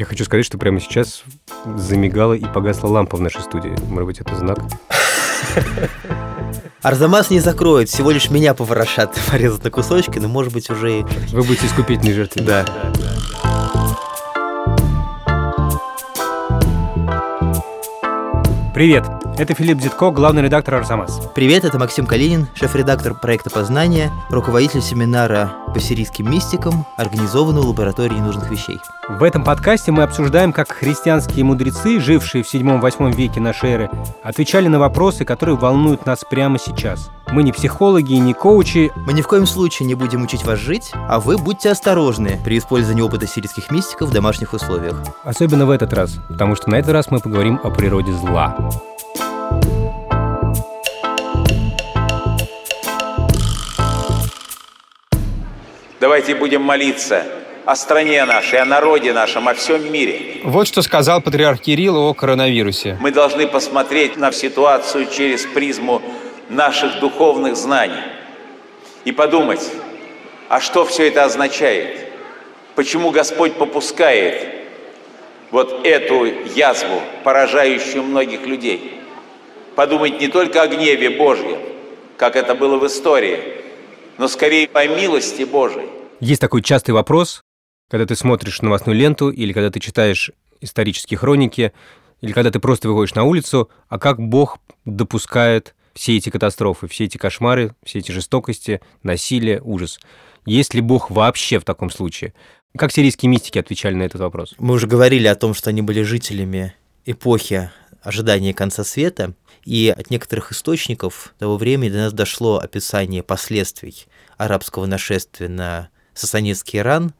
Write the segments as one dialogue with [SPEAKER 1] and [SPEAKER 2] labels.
[SPEAKER 1] Я хочу сказать, что прямо сейчас замигала и погасла лампа в нашей студии. Может быть, это знак?
[SPEAKER 2] Арзамас не закроет, всего лишь меня поворошат, порезать на кусочки, но может быть уже и...
[SPEAKER 1] Вы будете искупительной жертвой.
[SPEAKER 2] Да.
[SPEAKER 3] Привет, это Филипп Дзитко, главный редактор «Арзамас».
[SPEAKER 2] Привет, это Максим Калинин, шеф-редактор проекта «Познание», руководитель семинара по сирийским мистикам, организованного лаборатории ненужных вещей.
[SPEAKER 3] В этом подкасте мы обсуждаем, как христианские мудрецы, жившие в 7-8 веке нашей эры, отвечали на вопросы, которые волнуют нас прямо сейчас. Мы не психологи и не коучи.
[SPEAKER 2] Мы ни в коем случае не будем учить вас жить, а вы будьте осторожны при использовании опыта сирийских мистиков в домашних условиях.
[SPEAKER 3] Особенно в этот раз, потому что на этот раз мы поговорим о природе зла.
[SPEAKER 4] Давайте будем молиться о стране нашей, о народе нашем, о всем мире.
[SPEAKER 1] Вот что сказал патриарх Кирилл о коронавирусе.
[SPEAKER 4] Мы должны посмотреть на ситуацию через призму наших духовных знаний и подумать, а что все это означает? Почему Господь попускает вот эту язву, поражающую многих людей? Подумать не только о гневе Божьем, как это было в истории, но скорее о милости Божией.
[SPEAKER 3] Есть такой частый вопрос, когда ты смотришь новостную ленту или когда ты читаешь исторические хроники, или когда ты просто выходишь на улицу, а как Бог допускает все эти катастрофы, все эти кошмары, все эти жестокости, насилие, ужас. Есть ли Бог вообще в таком случае? Как сирийские мистики отвечали на этот вопрос?
[SPEAKER 2] Мы уже говорили о том, что они были жителями эпохи ожидания конца света, и от некоторых источников того времени до нас дошло описание последствий арабского нашествия на сасанинский Иран.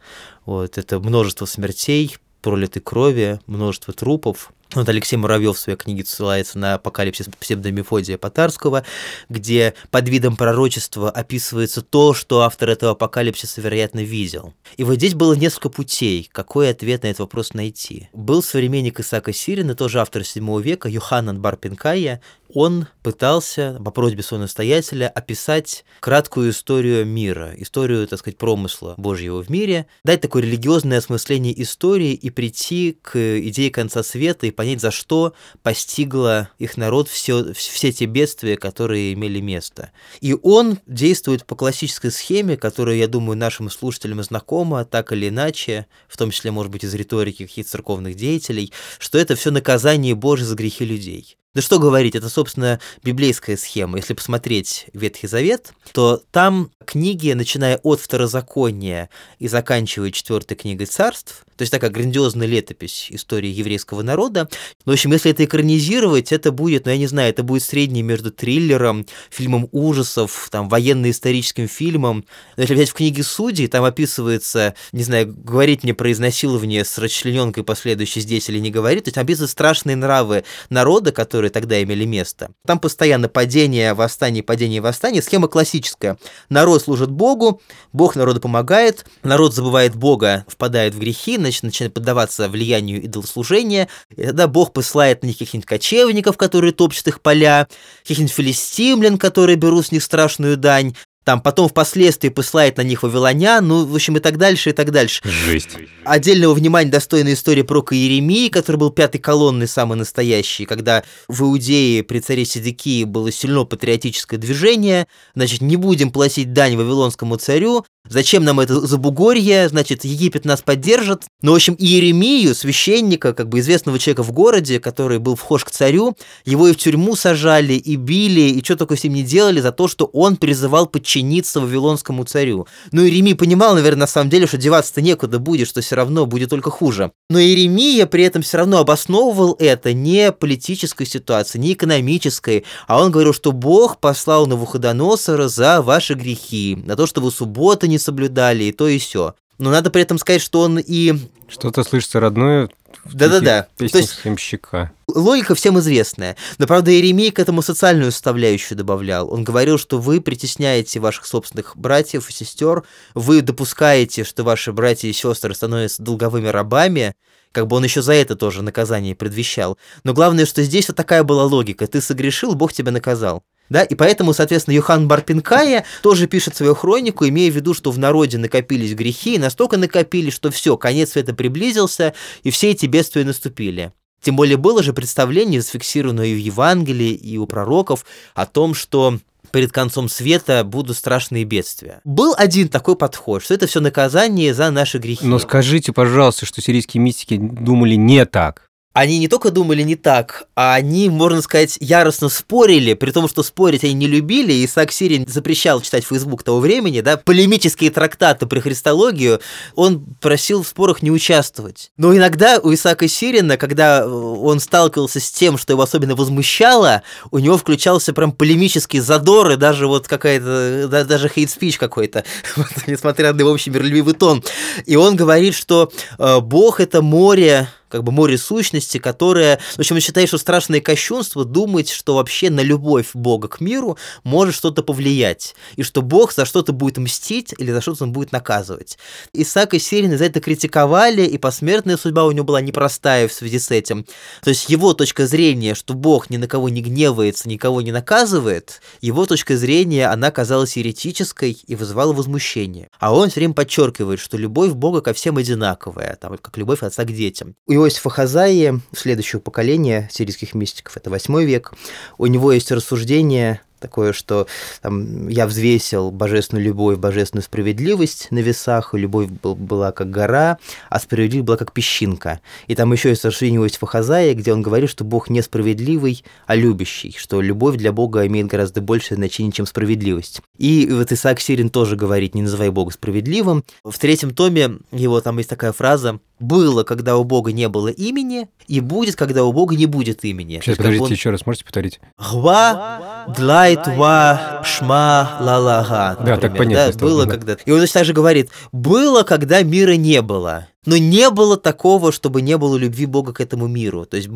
[SPEAKER 2] Вот, это множество смертей, пролитой крови, множество трупов. Вот Алексей Муравьев в своей книге ссылается на апокалипсис псевдомефодия Потарского, где под видом пророчества описывается то, что автор этого апокалипсиса, вероятно, видел. И вот здесь было несколько путей, какой ответ на этот вопрос найти. Был современник Исаака Сирина, тоже автор 7 века, Юханан Барпинкая, он пытался по просьбе своего настоятеля описать краткую историю мира, историю, так сказать, промысла Божьего в мире, дать такое религиозное осмысление истории и прийти к идее конца света и понять, за что постигло их народ все, все те бедствия, которые имели место. И он действует по классической схеме, которая, я думаю, нашим слушателям знакома, так или иначе, в том числе, может быть, из риторики каких-то церковных деятелей, что это все наказание Божье за грехи людей. Да что говорить, это, собственно, библейская схема. Если посмотреть Ветхий Завет, то там книги, начиная от Второзакония и заканчивая четвертой книгой царств, то есть такая грандиозная летопись истории еврейского народа. Но, в общем, если это экранизировать, это будет, ну, я не знаю, это будет средний между триллером, фильмом ужасов, там, военно-историческим фильмом. Но если взять в книге судей, там описывается, не знаю, говорить мне про изнасилование с расчлененкой последующей здесь или не говорит, то есть там описываются страшные нравы народа, которые тогда имели место. Там постоянно падение, восстание, падение, восстание. Схема классическая. Народ служит Богу, Бог народу помогает, народ забывает Бога, впадает в грехи, значит, начинает поддаваться влиянию идолослужения, и тогда Бог посылает на них каких-нибудь кочевников, которые топчут их поля, каких-нибудь филистимлян, которые берут с них страшную дань, там потом впоследствии посылает на них вавилонян, ну, в общем, и так дальше, и так дальше.
[SPEAKER 1] Жесть.
[SPEAKER 2] Отдельного внимания достойная история про Иеремии, который был пятой колонной самый настоящий, когда в Иудее при царе Сидекии было сильно патриотическое движение, значит, не будем платить дань вавилонскому царю, Зачем нам это забугорье? Значит, Египет нас поддержит. Ну, в общем, Иеремию, священника, как бы известного человека в городе, который был вхож к царю, его и в тюрьму сажали, и били, и что только с ним не делали за то, что он призывал подчиниться вавилонскому царю. Ну, Иеремия понимал, наверное, на самом деле, что деваться-то некуда будет, что все равно будет только хуже. Но Иеремия при этом все равно обосновывал это не политической ситуацией, не экономической, а он говорил, что Бог послал на Навуходоносора за ваши грехи, на то, что вы субботы не соблюдали, и то, и все. Но надо при этом сказать, что он и...
[SPEAKER 1] Что-то слышится родное
[SPEAKER 2] да-да-да.
[SPEAKER 1] То есть схемщика.
[SPEAKER 2] Логика всем известная. Но, правда, Иеремей к этому социальную составляющую добавлял. Он говорил, что вы притесняете ваших собственных братьев и сестер, вы допускаете, что ваши братья и сестры становятся долговыми рабами, как бы он еще за это тоже наказание предвещал. Но главное, что здесь вот такая была логика. Ты согрешил, Бог тебя наказал. Да, и поэтому, соответственно, Йохан Барпинкая тоже пишет свою хронику, имея в виду, что в народе накопились грехи, и настолько накопились, что все, конец света приблизился, и все эти бедствия наступили. Тем более было же представление, зафиксированное и в Евангелии, и у пророков, о том, что перед концом света будут страшные бедствия. Был один такой подход, что это все наказание за наши грехи.
[SPEAKER 3] Но скажите, пожалуйста, что сирийские мистики думали не так
[SPEAKER 2] они не только думали не так, а они, можно сказать, яростно спорили, при том, что спорить они не любили, и Исаак Сирин запрещал читать Facebook того времени, да, полемические трактаты про христологию, он просил в спорах не участвовать. Но иногда у Исаака Сирина, когда он сталкивался с тем, что его особенно возмущало, у него включался прям полемический задор, и даже вот какая-то, да, даже хейт-спич какой-то, несмотря на его общий миролюбивый тон. И он говорит, что э, Бог — это море, как бы море сущности, которое... В общем, он считает, что страшное кощунство думать, что вообще на любовь Бога к миру может что-то повлиять, и что Бог за что-то будет мстить или за что-то он будет наказывать. Исаак и Сирин за это критиковали, и посмертная судьба у него была непростая в связи с этим. То есть его точка зрения, что Бог ни на кого не гневается, никого не наказывает, его точка зрения, она казалась еретической и вызывала возмущение. А он все время подчеркивает, что любовь Бога ко всем одинаковая, там, как любовь отца к детям. У Иосифа Хазаи, следующего поколения сирийских мистиков, это восьмой век, у него есть рассуждение такое, что там, я взвесил божественную любовь, божественную справедливость на весах, и любовь был, была как гора, а справедливость была как песчинка. И там еще есть рассуждение Иосифа Хазая, где он говорит, что Бог не справедливый, а любящий, что любовь для Бога имеет гораздо большее значение, чем справедливость. И вот Исаак Сирин тоже говорит, не называй Бога справедливым. В третьем томе его там есть такая фраза, было, когда у Бога не было имени, и будет, когда у Бога не будет имени.
[SPEAKER 3] Сейчас, подождите, он... еще раз, можете повторить?
[SPEAKER 2] Гва, длайт, ва, шма, лалага.
[SPEAKER 3] Да, так понятно.
[SPEAKER 2] Да, было да. когда И он точно так же говорит, было, когда мира не было. Но не было такого, чтобы не было любви Бога к этому миру. То есть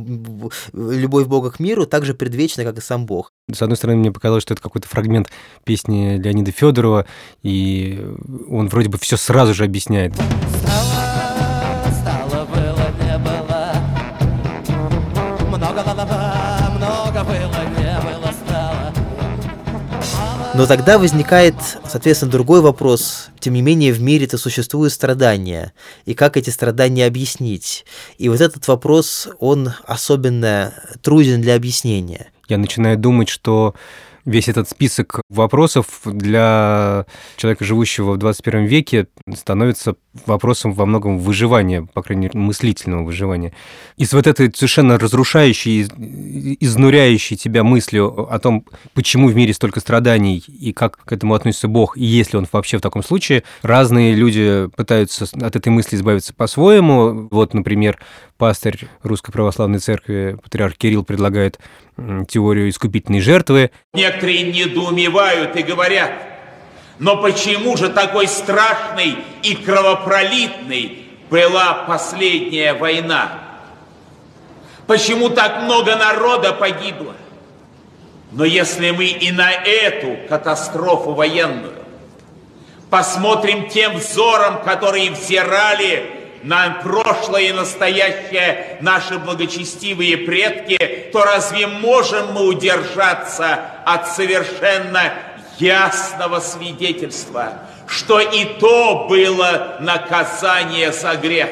[SPEAKER 2] любовь Бога к миру так же предвечна, как и сам Бог.
[SPEAKER 3] С одной стороны, мне показалось, что это какой-то фрагмент песни Леонида Федорова, и он вроде бы все сразу же объясняет.
[SPEAKER 2] Но тогда возникает, соответственно, другой вопрос. Тем не менее, в мире-то существуют страдания. И как эти страдания объяснить? И вот этот вопрос, он особенно труден для объяснения.
[SPEAKER 3] Я начинаю думать, что весь этот список вопросов для человека, живущего в 21 веке, становится вопросом во многом выживания, по крайней мере, мыслительного выживания. И с вот этой совершенно разрушающей, изнуряющей тебя мыслью о том, почему в мире столько страданий и как к этому относится Бог, и есть ли он вообще в таком случае, разные люди пытаются от этой мысли избавиться по-своему. Вот, например, пастырь Русской Православной Церкви, патриарх Кирилл, предлагает теорию искупительной жертвы.
[SPEAKER 4] Некоторые недоумевают и говорят, но почему же такой страшный и кровопролитный была последняя война? Почему так много народа погибло? Но если мы и на эту катастрофу военную посмотрим тем взором, который взирали на прошлое и настоящее наши благочестивые предки, то разве можем мы удержаться от совершенно ясного свидетельства, что и то было наказание за грех?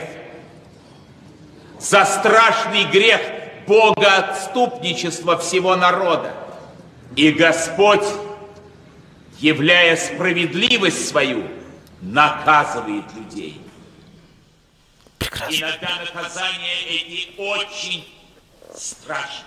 [SPEAKER 4] За страшный грех Бога отступничества всего народа. И Господь, являя справедливость свою, наказывает людей.
[SPEAKER 2] Прекрасно.
[SPEAKER 4] Иногда наказания эти очень страшны.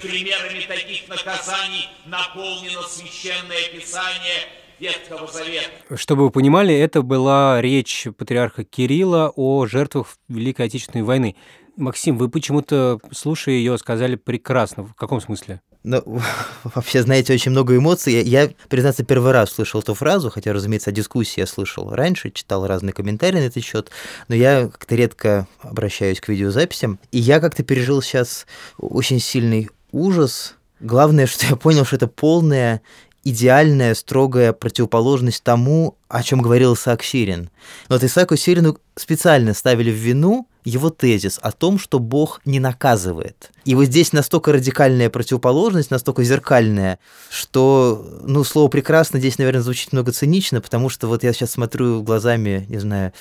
[SPEAKER 4] Примерами таких наказаний наполнено Священное Писание Ветхого Завета.
[SPEAKER 3] Чтобы вы понимали, это была речь патриарха Кирилла о жертвах Великой Отечественной войны. Максим, вы почему-то, слушая ее, сказали прекрасно. В каком смысле?
[SPEAKER 2] Ну, вообще, знаете, очень много эмоций. Я, я, признаться, первый раз слышал эту фразу, хотя, разумеется, о дискуссии я слышал раньше, читал разные комментарии на этот счет, но я как-то редко обращаюсь к видеозаписям, и я как-то пережил сейчас очень сильный ужас. Главное, что я понял, что это полная идеальная, строгая противоположность тому, о чем говорил Исаак Сирин. Но вот Исааку Сирину специально ставили в вину его тезис о том, что Бог не наказывает. И вот здесь настолько радикальная противоположность, настолько зеркальная, что, ну, слово «прекрасно» здесь, наверное, звучит много цинично, потому что вот я сейчас смотрю глазами, не знаю,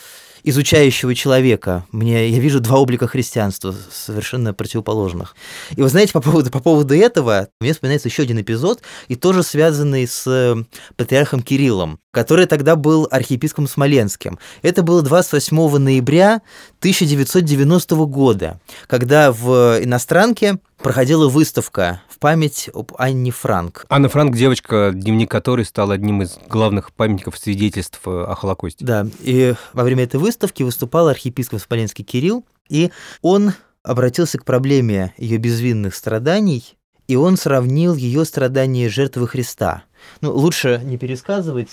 [SPEAKER 2] изучающего человека. Мне, я вижу два облика христианства, совершенно противоположных. И вы знаете, по поводу, по поводу этого, мне вспоминается еще один эпизод, и тоже связанный с э, патриархом Кириллом, который тогда был архиепископом Смоленским. Это было 28 ноября 1990 года, когда в иностранке проходила выставка в память об Анне Франк.
[SPEAKER 3] Анна Франк, девочка, дневник которой стал одним из главных памятников свидетельств э, о Холокосте.
[SPEAKER 2] Да, и во время этой выставки выступал архиепископ Смоленский Кирилл, и он обратился к проблеме ее безвинных страданий, и он сравнил ее страдания жертвы Христа. Ну, лучше не пересказывать,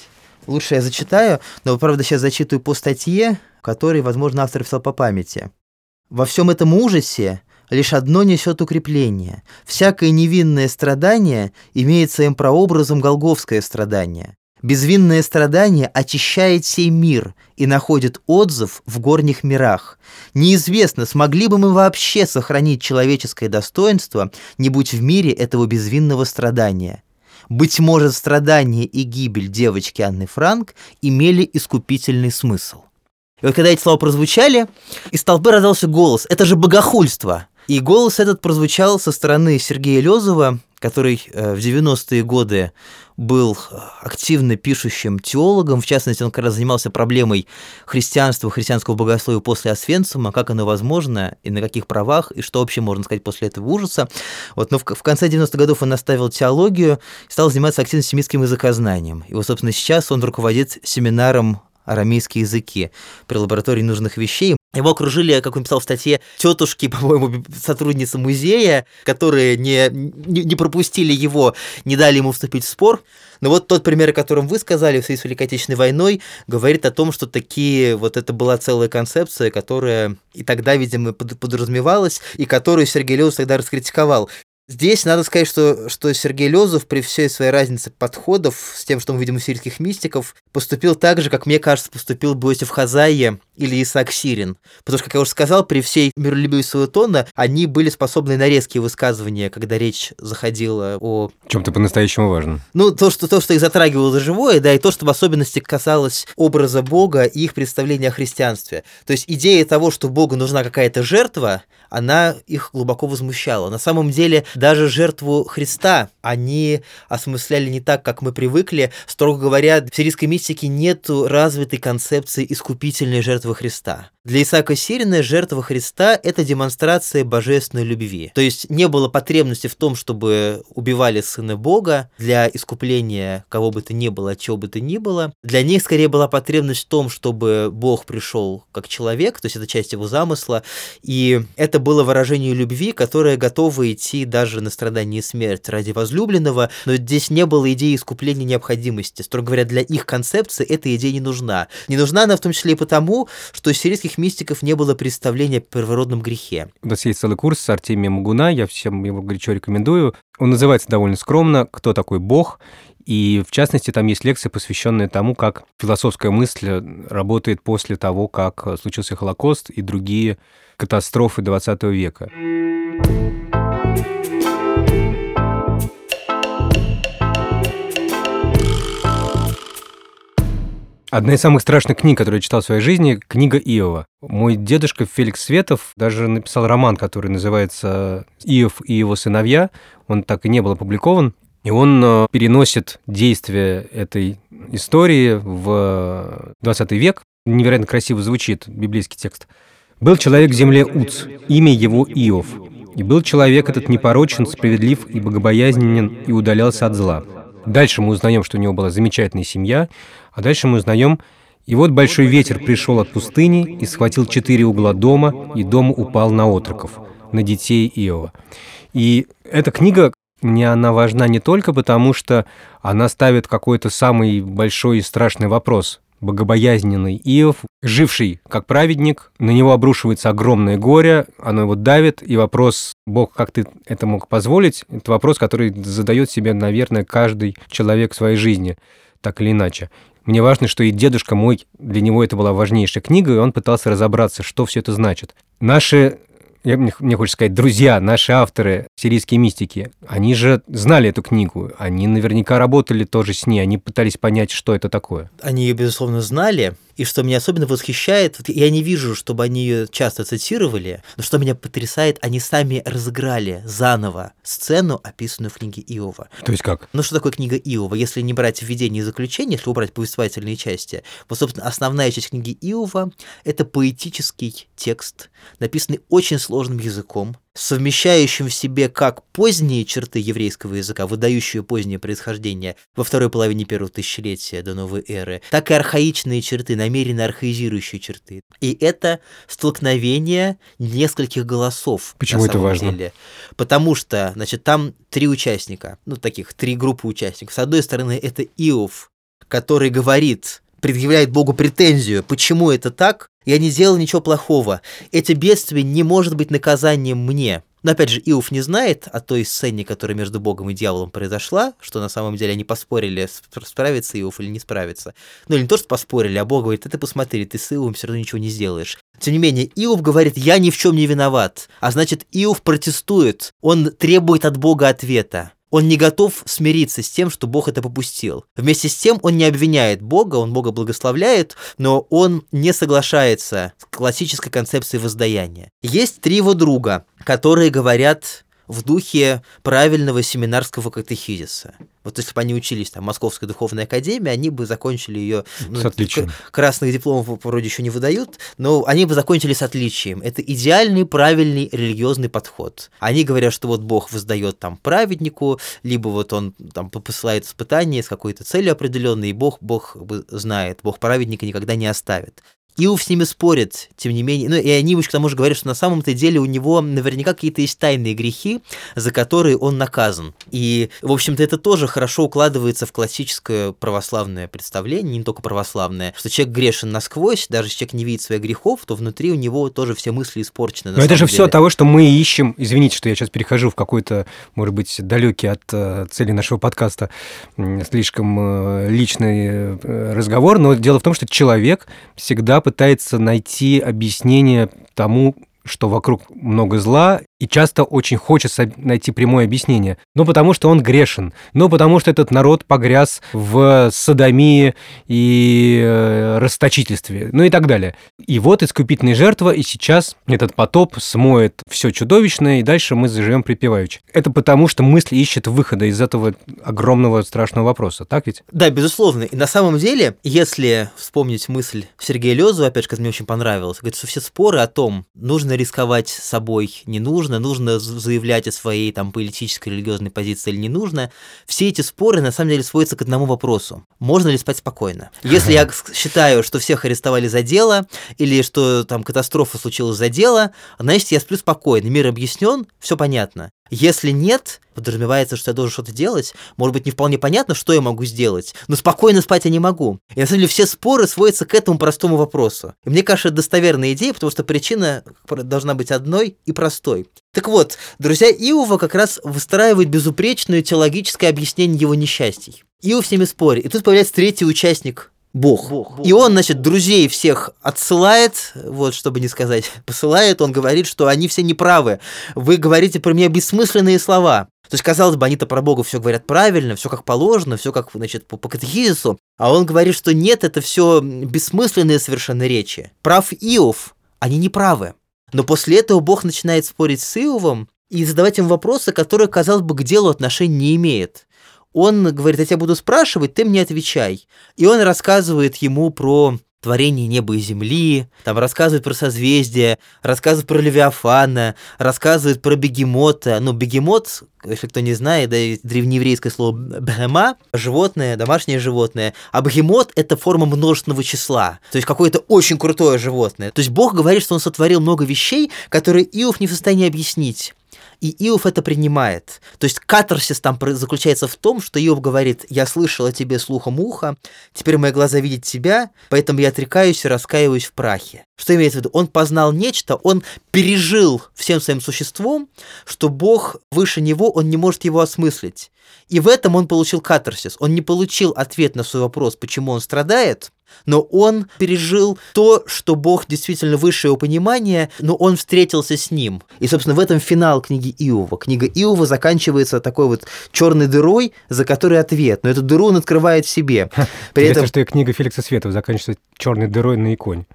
[SPEAKER 2] лучше я зачитаю, но, правда, сейчас зачитываю по статье, которой, возможно, автор писал по памяти. Во всем этом ужасе лишь одно несет укрепление. Всякое невинное страдание имеет своим прообразом голговское страдание. Безвинное страдание очищает сей мир и находит отзыв в горних мирах. Неизвестно, смогли бы мы вообще сохранить человеческое достоинство, не будь в мире этого безвинного страдания. Быть может, страдание и гибель девочки Анны Франк имели искупительный смысл. И вот когда эти слова прозвучали, из толпы раздался голос «Это же богохульство!» И голос этот прозвучал со стороны Сергея Лезова, который э, в 90-е годы был активно пишущим теологом, в частности, он как раз занимался проблемой христианства, христианского богословия после Освенцима, как оно возможно, и на каких правах, и что вообще можно сказать после этого ужаса. Вот, но в конце 90-х годов он оставил теологию и стал заниматься активно семитским языкознанием. И вот, собственно, сейчас он руководит семинаром арамейские языки при лаборатории нужных вещей. Его окружили, как он писал в статье, тетушки, по-моему, сотрудницы музея, которые не, не, не пропустили его, не дали ему вступить в спор. Но вот тот пример, о котором вы сказали в связи с Великой Отечественной войной, говорит о том, что такие, вот это была целая концепция, которая и тогда, видимо, подразумевалась, и которую Сергей Леус тогда раскритиковал. Здесь надо сказать, что, что Сергей Лезов при всей своей разнице подходов с тем, что мы видим у сирийских мистиков, поступил так же, как, мне кажется, поступил Иосиф Хазайя или Исаак Сирин. Потому что, как я уже сказал, при всей миролюбии своего тона, они были способны на резкие высказывания, когда речь заходила о...
[SPEAKER 3] Чем-то по-настоящему важном.
[SPEAKER 2] Ну, то что, то, что их затрагивало за живое, да, и то, что в особенности касалось образа Бога и их представления о христианстве. То есть идея того, что Богу нужна какая-то жертва, она их глубоко возмущала. На самом деле, даже жертву Христа они осмысляли не так, как мы привыкли. Строго говоря, в сирийской мистике нет развитой концепции искупительной жертвы Христа. Для Исаака Сирина жертва Христа – это демонстрация божественной любви. То есть не было потребности в том, чтобы убивали сына Бога для искупления кого бы то ни было, чего бы то ни было. Для них скорее была потребность в том, чтобы Бог пришел как человек, то есть это часть его замысла, и это было выражение любви, которое готово идти даже на страдание и смерть ради возлюбленного, но здесь не было идеи искупления необходимости. Строго говоря, для их концепции эта идея не нужна. Не нужна она в том числе и потому, что сирийских древних мистиков не было представления о первородном грехе.
[SPEAKER 3] У нас есть целый курс с Артемием Мугуна, я всем его горячо рекомендую. Он называется довольно скромно «Кто такой Бог?», и в частности, там есть лекция, посвященная тому, как философская мысль работает после того, как случился Холокост и другие катастрофы XX века. Одна из самых страшных книг, которую я читал в своей жизни, книга Иова. Мой дедушка Феликс Светов даже написал роман, который называется «Иов и его сыновья». Он так и не был опубликован. И он э, переносит действие этой истории в 20 век. Невероятно красиво звучит библейский текст. «Был человек в земле Уц, имя его Иов. И был человек этот непорочен, справедлив и богобоязненен, и удалялся от зла. Дальше мы узнаем, что у него была замечательная семья, а дальше мы узнаем, и вот большой ветер пришел от пустыни и схватил четыре угла дома, и дом упал на отроков, на детей Иова. И эта книга, мне она важна не только потому, что она ставит какой-то самый большой и страшный вопрос богобоязненный Иов, живший как праведник, на него обрушивается огромное горе, оно его давит, и вопрос, Бог, как ты это мог позволить, это вопрос, который задает себе, наверное, каждый человек в своей жизни, так или иначе. Мне важно, что и дедушка мой, для него это была важнейшая книга, и он пытался разобраться, что все это значит. Наши я, мне, мне хочется сказать, друзья, наши авторы, сирийские мистики, они же знали эту книгу, они наверняка работали тоже с ней, они пытались понять, что это такое.
[SPEAKER 2] Они ее, безусловно, знали, и что меня особенно восхищает, я не вижу, чтобы они ее часто цитировали, но что меня потрясает, они сами разыграли заново сцену, описанную в книге Иова.
[SPEAKER 3] То есть как?
[SPEAKER 2] Ну что такое книга Иова? Если не брать введение и заключение, если убрать повествовательные части, вот, собственно, основная часть книги Иова — это поэтический текст, написанный очень сложным языком, совмещающим в себе как поздние черты еврейского языка, выдающие позднее происхождение во второй половине первого тысячелетия до новой эры, так и архаичные черты, намеренно архаизирующие черты. И это столкновение нескольких голосов.
[SPEAKER 3] Почему это важно?
[SPEAKER 2] Деле. Потому что, значит, там три участника, ну, таких, три группы участников. С одной стороны, это Иов, который говорит, предъявляет Богу претензию, почему это так, я не сделал ничего плохого. Эти бедствия не может быть наказанием мне. Но опять же, Иов не знает о той сцене, которая между Богом и дьяволом произошла, что на самом деле они поспорили, справится Иов или не справится. Ну или не то, что поспорили, а Бог говорит, ты посмотри, ты с Иовом все равно ничего не сделаешь. Тем не менее, Иов говорит, я ни в чем не виноват. А значит, Иов протестует, он требует от Бога ответа. Он не готов смириться с тем, что Бог это попустил. Вместе с тем он не обвиняет Бога, он Бога благословляет, но он не соглашается с классической концепцией воздаяния. Есть три его друга, которые говорят в духе правильного семинарского катехизиса. Вот если бы они учились там в Московской духовной академии, они бы закончили ее.
[SPEAKER 3] Ну, с отличием.
[SPEAKER 2] Красных дипломов вроде еще не выдают, но они бы закончили с отличием. Это идеальный, правильный религиозный подход. Они говорят, что вот Бог воздает там праведнику, либо вот он там посылает испытание с какой-то целью определенной, и Бог, Бог знает, Бог праведника никогда не оставит. Иов с ними спорит, тем не менее. Ну, и они к тому же говорят, что на самом-то деле у него наверняка какие-то есть тайные грехи, за которые он наказан. И, в общем-то, это тоже хорошо укладывается в классическое православное представление, не только православное, что человек грешен насквозь, даже если человек не видит своих грехов, то внутри у него тоже все мысли испорчены.
[SPEAKER 3] Но это же все того, что мы ищем. Извините, что я сейчас перехожу в какой-то, может быть, далекий от э, цели нашего подкаста слишком э, личный э, разговор, но дело в том, что человек всегда пытается найти объяснение тому, что вокруг много зла, и часто очень хочется найти прямое объяснение. Ну, потому что он грешен. Ну, потому что этот народ погряз в садомии и э, расточительстве. Ну и так далее. И вот искупительная жертва, и сейчас этот потоп смоет все чудовищное, и дальше мы заживем припеваючи. Это потому, что мысль ищет выхода из этого огромного страшного вопроса, так ведь?
[SPEAKER 2] Да, безусловно. И на самом деле, если вспомнить мысль Сергея Лезова, опять же, мне очень понравилось, говорит, что все споры о том, нужно рисковать собой, не нужно, нужно, нужно заявлять о своей там политической, религиозной позиции или не нужно. Все эти споры на самом деле сводятся к одному вопросу. Можно ли спать спокойно? Если я считаю, что всех арестовали за дело, или что там катастрофа случилась за дело, значит, я сплю спокойно, мир объяснен, все понятно. Если нет, подразумевается, что я должен что-то делать, может быть, не вполне понятно, что я могу сделать, но спокойно спать я не могу. И на самом деле все споры сводятся к этому простому вопросу. И мне кажется, это достоверная идея, потому что причина должна быть одной и простой. Так вот, друзья Иова как раз выстраивают безупречное теологическое объяснение его несчастий. Иов с ними спорит. И тут появляется третий участник Бог. Бог. И он, значит, друзей всех отсылает, вот, чтобы не сказать, посылает, он говорит, что они все неправы. Вы говорите про меня бессмысленные слова. То есть, казалось бы, они-то про Бога все говорят правильно, все как положено, все как, значит, по, по катехизису, а он говорит, что нет, это все бессмысленные совершенно речи. Прав Иов, они не правы. Но после этого Бог начинает спорить с Иовом и задавать им вопросы, которые, казалось бы, к делу отношения не имеют он говорит, я тебя буду спрашивать, ты мне отвечай. И он рассказывает ему про творение неба и земли, там рассказывает про созвездия, рассказывает про Левиафана, рассказывает про бегемота. Ну, бегемот, если кто не знает, да, древнееврейское слово бегема, животное, домашнее животное, а бегемот — это форма множественного числа, то есть какое-то очень крутое животное. То есть Бог говорит, что он сотворил много вещей, которые Иов не в состоянии объяснить. И Иов это принимает. То есть катарсис там заключается в том, что Иов говорит, я слышал о тебе слухом уха, теперь мои глаза видят тебя, поэтому я отрекаюсь и раскаиваюсь в прахе. Что имеется в виду? Он познал нечто, он пережил всем своим существом, что Бог выше него, он не может его осмыслить. И в этом он получил катарсис. Он не получил ответ на свой вопрос, почему он страдает, но он пережил то, что Бог действительно выше его понимания, но он встретился с ним. И, собственно, в этом финал книги Иова. Книга Иова заканчивается такой вот черной дырой, за которой ответ, но эту дыру он открывает в себе.
[SPEAKER 3] При этом... что книга Феликса Светова заканчивается черной дырой на иконе.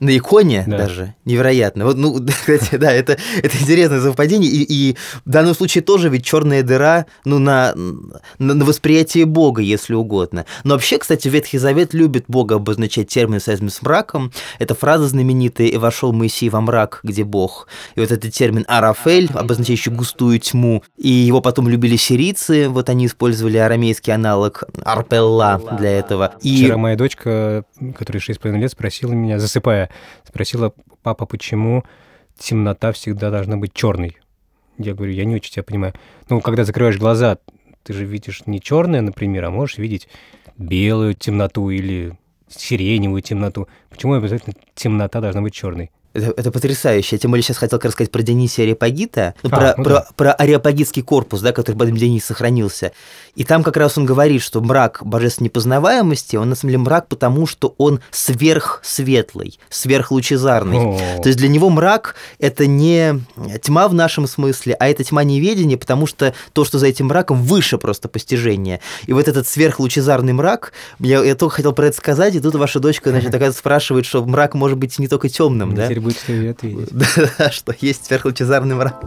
[SPEAKER 2] На иконе да. даже. Невероятно. Вот, ну, кстати, да, это, это интересное совпадение. И, и в данном случае тоже ведь черная дыра ну, на, на, на восприятие Бога, если угодно. Но вообще, кстати, Ветхий Завет любит Бога обозначать термин связанный с мраком. Это фраза знаменитая «И вошел Моисей во мрак, где Бог». И вот этот термин «арафель», обозначающий густую тьму. И его потом любили сирийцы. Вот они использовали арамейский аналог «арпелла» для этого.
[SPEAKER 3] И... Вчера моя дочка, которая 6,5 лет, спросила меня, засыпая, спросила, папа, почему темнота всегда должна быть черной? Я говорю, я не очень тебя понимаю. Ну, когда закрываешь глаза, ты же видишь не черное, например, а можешь видеть белую темноту или сиреневую темноту. Почему обязательно темнота должна быть черной?
[SPEAKER 2] Это, это потрясающе. Я тем более сейчас хотел рассказать про Дионисия Ариапагита, ну, а, про, ну, про, да. про Ариапагитский корпус, да, который потом Дионис сохранился. И там как раз он говорит, что мрак божественной непознаваемости, он на самом деле мрак, потому что он сверхсветлый, сверхлучезарный. О. То есть для него мрак – это не тьма в нашем смысле, а это тьма неведения, потому что то, что за этим мраком, выше просто постижения. И вот этот сверхлучезарный мрак, я, я только хотел про это сказать, и тут ваша дочка, значит, такая спрашивает, что мрак может быть не только темным, да?
[SPEAKER 3] Теперь будет что и ответить.
[SPEAKER 2] Да, что есть сверхлучезарный мрак,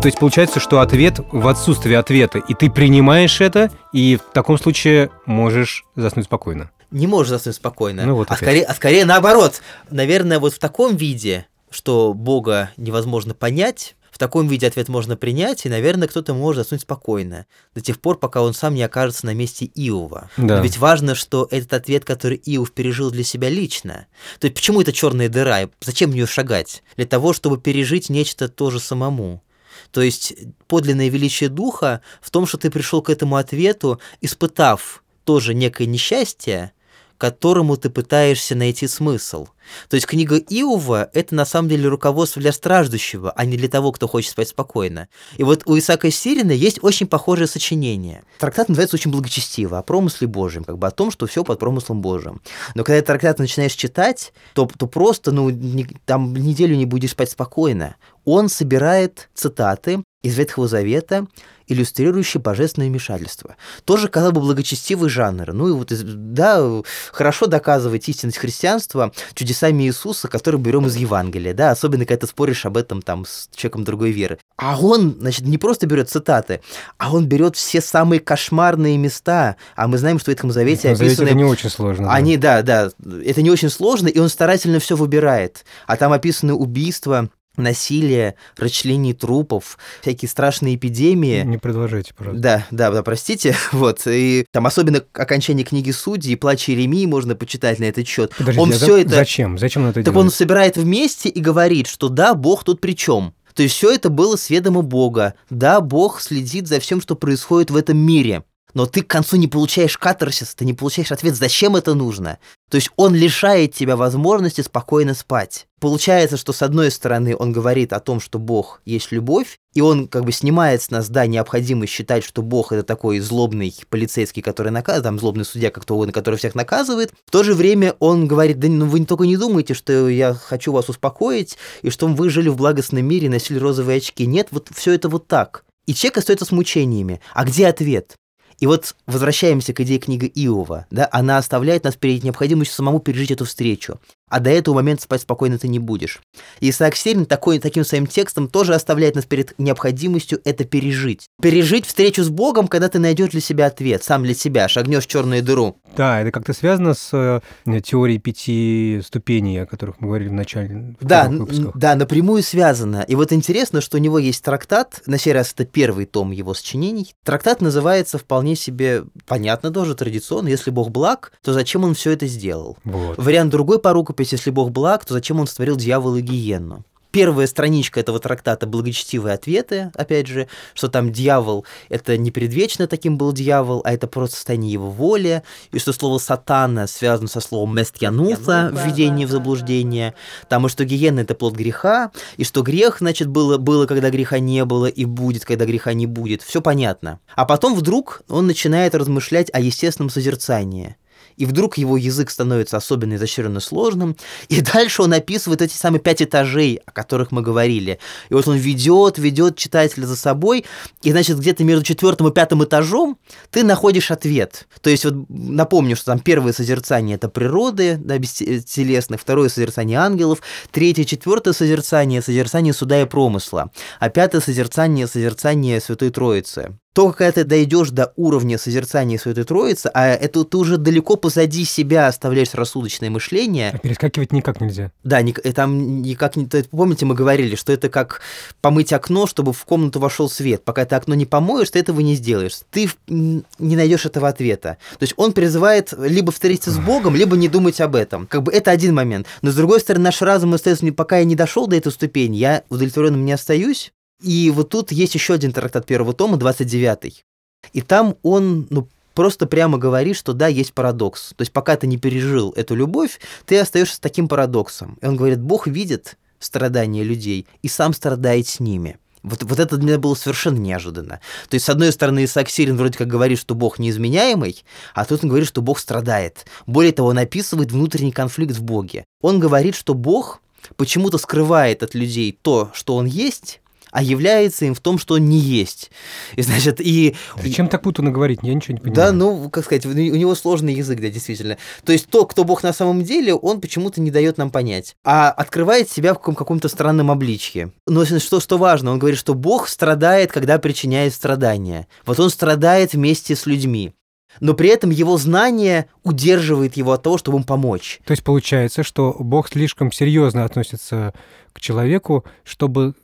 [SPEAKER 3] То есть получается, что ответ в отсутствии ответа, и ты принимаешь это, и в таком случае можешь заснуть спокойно.
[SPEAKER 2] Не можешь заснуть спокойно. Ну, вот а, скорее, а скорее наоборот. Наверное, вот в таком виде, что Бога невозможно понять, таком виде ответ можно принять, и, наверное, кто-то может заснуть спокойно, до тех пор, пока он сам не окажется на месте Иова. Да. Но ведь важно, что этот ответ, который Иов пережил для себя лично. То есть почему это черная дыра? Зачем в нее шагать? Для того, чтобы пережить нечто тоже самому. То есть подлинное величие духа в том, что ты пришел к этому ответу, испытав тоже некое несчастье, которому ты пытаешься найти смысл. То есть книга Иова – это на самом деле руководство для страждущего, а не для того, кто хочет спать спокойно. И вот у Исаака Сирина есть очень похожее сочинение. Трактат называется очень благочестиво, о промысле Божьем, как бы о том, что все под промыслом Божьим. Но когда трактат начинаешь читать, то, то просто ну, не, там неделю не будешь спать спокойно. Он собирает цитаты из Ветхого Завета, иллюстрирующий божественное вмешательство. Тоже, казалось бы, благочестивый жанр. Ну и вот, да, хорошо доказывать истинность христианства чудесами Иисуса, которые берем из Евангелия, да, особенно когда ты споришь об этом там с человеком другой веры. А он, значит, не просто берет цитаты, а он берет все самые кошмарные места, а мы знаем, что в Ветхом Завете
[SPEAKER 3] описаны... Завете это не очень сложно.
[SPEAKER 2] Они, да. да, да, это не очень сложно, и он старательно все выбирает. А там описаны убийства, насилие, расчленение трупов, всякие страшные эпидемии.
[SPEAKER 3] Не продолжайте, пожалуйста.
[SPEAKER 2] Да, да, да, простите. Вот. И там особенно окончание книги Судьи, Плач Иеремии можно почитать на этот счет.
[SPEAKER 3] Подождите, он а все это... Зачем? Зачем он это
[SPEAKER 2] так
[SPEAKER 3] делает?
[SPEAKER 2] он собирает вместе и говорит, что да, Бог тут при чем. То есть все это было с ведома Бога. Да, Бог следит за всем, что происходит в этом мире но ты к концу не получаешь катарсис, ты не получаешь ответ, зачем это нужно. То есть он лишает тебя возможности спокойно спать. Получается, что с одной стороны он говорит о том, что Бог есть любовь, и он как бы снимает с нас, да, необходимость считать, что Бог это такой злобный полицейский, который наказывает, там злобный судья, как то угодно, который всех наказывает. В то же время он говорит, да ну вы только не думайте, что я хочу вас успокоить, и что вы жили в благостном мире, носили розовые очки. Нет, вот все это вот так. И человек остается с мучениями. А где ответ? И вот возвращаемся к идее книги Иова, да, она оставляет нас перед необходимостью самому пережить эту встречу а до этого момента спать спокойно ты не будешь. И Исаак Сирин такой, таким своим текстом тоже оставляет нас перед необходимостью это пережить. Пережить встречу с Богом, когда ты найдешь для себя ответ, сам для себя, шагнешь в черную дыру.
[SPEAKER 3] Да, это как-то связано с э, теорией пяти ступеней, о которых мы говорили в начале.
[SPEAKER 2] Да, да, напрямую связано. И вот интересно, что у него есть трактат, на сей раз это первый том его сочинений. Трактат называется вполне себе, понятно тоже, традиционно, если Бог благ, то зачем он все это сделал? Вот. Вариант другой по рукописи есть, если Бог благ, то зачем он створил дьявола и гиенну? первая страничка этого трактата «Благочестивые ответы», опять же, что там дьявол — это не предвечно таким был дьявол, а это просто состояние его воли, и что слово «сатана» связано со словом «местьянуса» — введение в заблуждение, там и что гиена — это плод греха, и что грех, значит, было, было, когда греха не было, и будет, когда греха не будет. Все понятно. А потом вдруг он начинает размышлять о естественном созерцании и вдруг его язык становится особенно изощренно сложным, и дальше он описывает эти самые пять этажей, о которых мы говорили. И вот он ведет, ведет читателя за собой, и, значит, где-то между четвертым и пятым этажом ты находишь ответ. То есть, вот напомню, что там первое созерцание – это природы, да, бестелесных, второе созерцание ангелов, третье, четвертое созерцание – созерцание суда и промысла, а пятое созерцание – созерцание Святой Троицы. Только когда ты дойдешь до уровня созерцания Святой Троицы, а это ты уже далеко позади себя оставляешь рассудочное мышление.
[SPEAKER 3] А перескакивать никак нельзя.
[SPEAKER 2] Да, ни, там никак не... Помните, мы говорили, что это как помыть окно, чтобы в комнату вошел свет. Пока ты окно не помоешь, ты этого не сделаешь. Ты не найдешь этого ответа. То есть он призывает либо встретиться с Богом, либо не думать об этом. Как бы это один момент. Но с другой стороны, наш разум остается, пока я не дошел до этой ступени, я удовлетворенным не остаюсь, и вот тут есть еще один трактат первого тома, 29-й. И там он, ну, просто прямо говорит, что да, есть парадокс. То есть пока ты не пережил эту любовь, ты остаешься с таким парадоксом. И он говорит, Бог видит страдания людей и сам страдает с ними. Вот, вот это для меня было совершенно неожиданно. То есть, с одной стороны, Исаак Сирин вроде как говорит, что Бог неизменяемый, а тут он говорит, что Бог страдает. Более того, он описывает внутренний конфликт в Боге. Он говорит, что Бог почему-то скрывает от людей то, что он есть, а является им в том, что он не есть. И, значит, и...
[SPEAKER 3] Зачем так путано говорить? Я ничего не понимаю.
[SPEAKER 2] Да, ну, как сказать, у него сложный язык, да, действительно. То есть то, кто Бог на самом деле, он почему-то не дает нам понять, а открывает себя в каком-то странном обличье. Но что, что важно, он говорит, что Бог страдает, когда причиняет страдания. Вот он страдает вместе с людьми но при этом его знание удерживает его от того, чтобы им помочь.
[SPEAKER 3] То есть получается, что Бог слишком серьезно относится к человеку, чтобы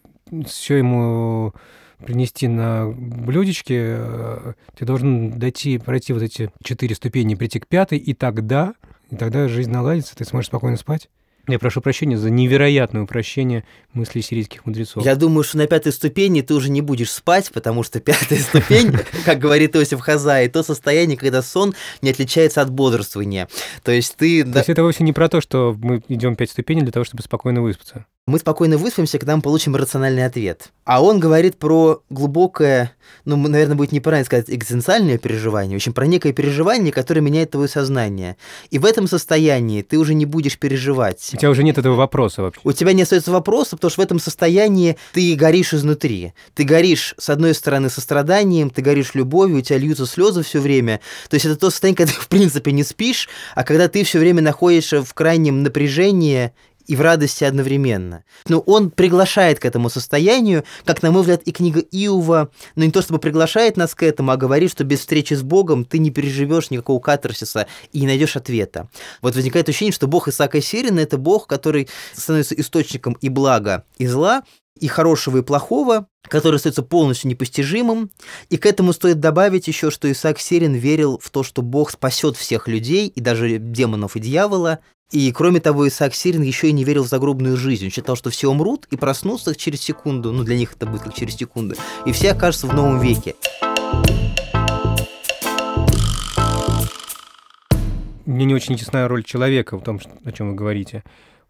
[SPEAKER 3] все ему принести на блюдечке, э, ты должен дойти, пройти вот эти четыре ступени, прийти к пятой, и тогда, и тогда жизнь наладится, ты сможешь спокойно спать. Я прошу прощения за невероятное упрощение мыслей сирийских мудрецов.
[SPEAKER 2] Я думаю, что на пятой ступени ты уже не будешь спать, потому что пятая ступень, как говорит Иосиф Хазай, то состояние, когда сон не отличается от бодрствования. То есть ты...
[SPEAKER 3] То есть это вовсе не про то, что мы идем пять ступеней для того, чтобы спокойно выспаться
[SPEAKER 2] мы спокойно выспимся, когда мы получим рациональный ответ. А он говорит про глубокое, ну, наверное, будет неправильно сказать, экзистенциальное переживание, в общем, про некое переживание, которое меняет твое сознание. И в этом состоянии ты уже не будешь переживать.
[SPEAKER 3] У тебя уже нет этого вопроса вообще.
[SPEAKER 2] У тебя не остается вопроса, потому что в этом состоянии ты горишь изнутри. Ты горишь, с одной стороны, состраданием, ты горишь любовью, у тебя льются слезы все время. То есть это то состояние, когда ты, в принципе, не спишь, а когда ты все время находишься в крайнем напряжении и в радости одновременно. Но он приглашает к этому состоянию, как, на мой взгляд, и книга Иова, но не то чтобы приглашает нас к этому, а говорит, что без встречи с Богом ты не переживешь никакого катарсиса и не найдешь ответа. Вот возникает ощущение, что Бог Исаака Сирина – это Бог, который становится источником и блага, и зла, и хорошего, и плохого, который остается полностью непостижимым. И к этому стоит добавить еще, что Исаак Сирин верил в то, что Бог спасет всех людей, и даже демонов и дьявола, и кроме того, Исаак Сирин еще и не верил в загробную жизнь. Он считал, что все умрут и проснутся через секунду, ну для них это будет как через секунду, и все окажутся в новом веке.
[SPEAKER 3] Мне не очень ясна роль человека в том, о чем вы говорите.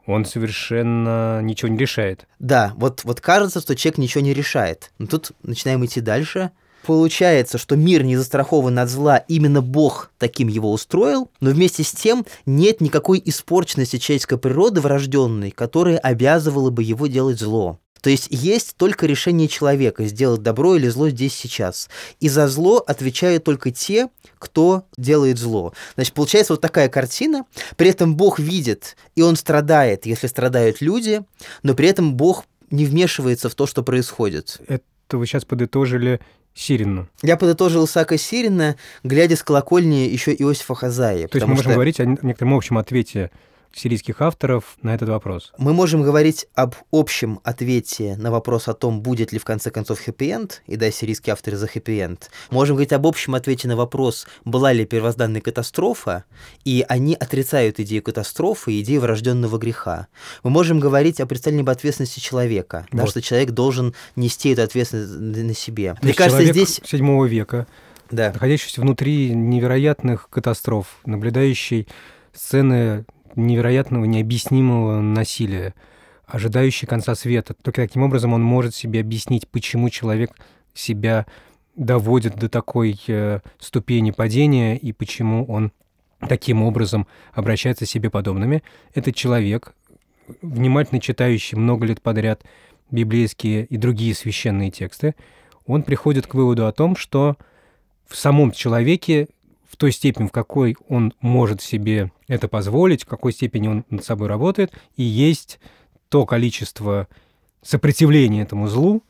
[SPEAKER 3] Он совершенно ничего не решает.
[SPEAKER 2] Да, вот, вот кажется, что человек ничего не решает. Но тут начинаем идти дальше – Получается, что мир не застрахован от зла, именно Бог таким его устроил, но вместе с тем нет никакой испорченности человеческой природы врожденной, которая обязывала бы его делать зло. То есть есть только решение человека сделать добро или зло здесь сейчас. И за зло отвечают только те, кто делает зло. Значит, получается вот такая картина. При этом Бог видит, и он страдает, если страдают люди, но при этом Бог не вмешивается в то, что происходит.
[SPEAKER 3] Это вы сейчас подытожили Сирину.
[SPEAKER 2] Я подытожил Исаака Сирина, глядя с колокольни еще Иосифа Хазая.
[SPEAKER 3] То есть мы можем что... говорить о некотором общем ответе сирийских авторов на этот вопрос?
[SPEAKER 2] Мы можем говорить об общем ответе на вопрос о том, будет ли в конце концов хэппи-энд, и да, сирийские авторы за хэппи-энд. Можем говорить об общем ответе на вопрос, была ли первозданная катастрофа, и они отрицают идею катастрофы и идею врожденного греха. Мы можем говорить о представлении об ответственности человека, вот. да, что человек должен нести эту ответственность на себе.
[SPEAKER 3] То Мне кажется, здесь... седьмого века, да. находящийся внутри невероятных катастроф, наблюдающий сцены невероятного, необъяснимого насилия, ожидающий конца света. Только таким образом он может себе объяснить, почему человек себя доводит до такой э, ступени падения и почему он таким образом обращается с себе подобными. Этот человек, внимательно читающий много лет подряд библейские и другие священные тексты, он приходит к выводу о том, что в самом человеке той степени, в какой он может себе это позволить, в какой степени он над собой работает, и есть то количество сопротивления этому злу,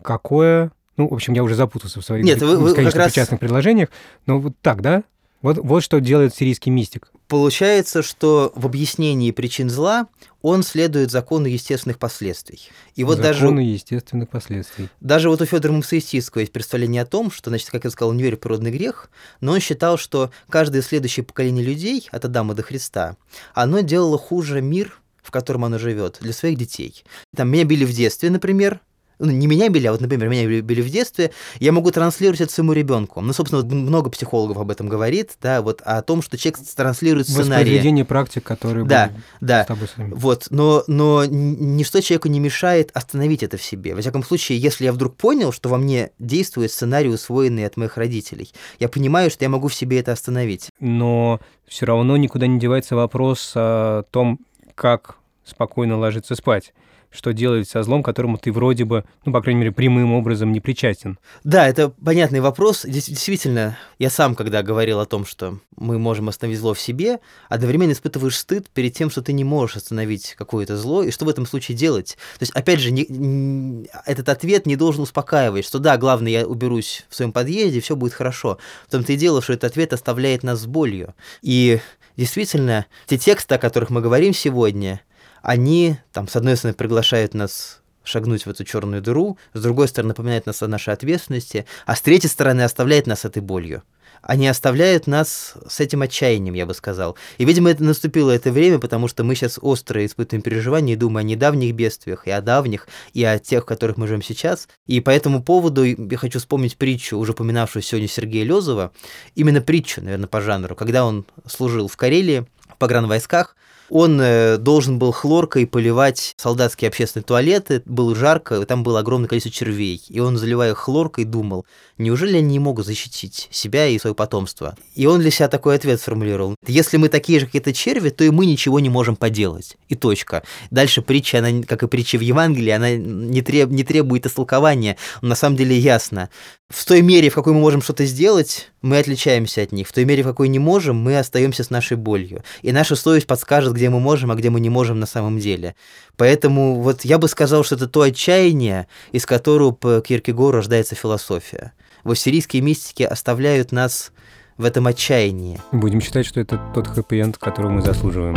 [SPEAKER 3] какое... Ну, в общем, я уже запутался в своих
[SPEAKER 2] Нет, вы, вы
[SPEAKER 3] конечно,
[SPEAKER 2] раз...
[SPEAKER 3] предложениях, но вот так, да? Вот, вот что делает сирийский мистик.
[SPEAKER 2] Получается, что в объяснении причин зла он следует закону естественных последствий.
[SPEAKER 3] И вот закону даже, естественных последствий.
[SPEAKER 2] Даже вот у Федора Мусаистийского есть представление о том, что, значит, как я сказал, не верит в природный грех, но он считал, что каждое следующее поколение людей, от Адама до Христа, оно делало хуже мир, в котором оно живет, для своих детей. Там меня били в детстве, например, ну, не меня били, а вот, например, меня били в детстве, я могу транслировать это своему ребенку. Ну, собственно, вот много психологов об этом говорит, да, вот о том, что человек транслирует сценарий.
[SPEAKER 3] Воспроизведение практик, которые
[SPEAKER 2] да, были да. с тобой самим. Вот, но, но ничто человеку не мешает остановить это в себе. Во всяком случае, если я вдруг понял, что во мне действует сценарий, усвоенный от моих родителей, я понимаю, что я могу в себе это остановить.
[SPEAKER 3] Но все равно никуда не девается вопрос о том, как спокойно ложиться спать что делать со злом, которому ты вроде бы, ну, по крайней мере, прямым образом не причастен.
[SPEAKER 2] Да, это понятный вопрос. Действительно, я сам, когда говорил о том, что мы можем остановить зло в себе, одновременно испытываешь стыд перед тем, что ты не можешь остановить какое-то зло, и что в этом случае делать. То есть, опять же, не, не, этот ответ не должен успокаивать, что да, главное, я уберусь в своем подъезде, все будет хорошо. В том-то и дело, что этот ответ оставляет нас с болью. И действительно, те тексты, о которых мы говорим сегодня, они, там, с одной стороны, приглашают нас шагнуть в эту черную дыру, с другой стороны, напоминают нас о нашей ответственности, а с третьей стороны, оставляет нас этой болью. Они оставляют нас с этим отчаянием, я бы сказал. И, видимо, это наступило это время, потому что мы сейчас остро испытываем переживания и думаем о недавних бедствиях, и о давних, и о тех, в которых мы живем сейчас. И по этому поводу я хочу вспомнить притчу, уже упоминавшую сегодня Сергея Лезова, именно притчу, наверное, по жанру, когда он служил в Карелии, в погранвойсках, он э, должен был хлоркой поливать солдатские общественные туалеты, было жарко, там было огромное количество червей, и он, заливая хлоркой, думал, неужели они не могут защитить себя и свое потомство? И он для себя такой ответ сформулировал. Если мы такие же, как это черви, то и мы ничего не можем поделать. И точка. Дальше притча, она, как и притча в Евангелии, она не, треб, не требует истолкования, на самом деле ясно. В той мере, в какой мы можем что-то сделать, мы отличаемся от них. В той мере, в какой не можем, мы остаемся с нашей болью. И наша совесть подскажет, где мы можем, а где мы не можем на самом деле. Поэтому вот я бы сказал, что это то отчаяние, из которого по Киркегору рождается философия. В сирийские мистики оставляют нас в этом отчаянии.
[SPEAKER 3] Будем считать, что это тот хэппи-энд, которого мы заслуживаем.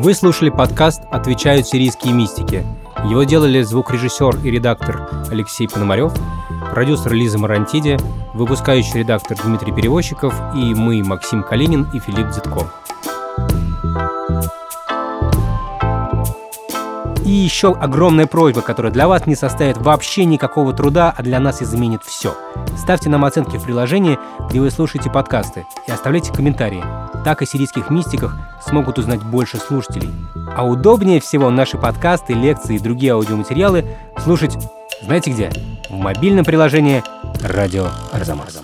[SPEAKER 3] Вы слушали подкаст «Отвечают сирийские мистики». Его делали звукорежиссер и редактор Алексей Пономарев, продюсер Лиза Марантиди, выпускающий редактор Дмитрий Перевозчиков и мы, Максим Калинин и Филипп Дзитков. И еще огромная просьба, которая для вас не составит вообще никакого труда, а для нас изменит все. Ставьте нам оценки в приложении, где вы слушаете подкасты, и оставляйте комментарии. Так о сирийских мистиках смогут узнать больше слушателей. А удобнее всего наши подкасты, лекции и другие аудиоматериалы слушать, знаете где? В мобильном приложении «Радио Арзамас».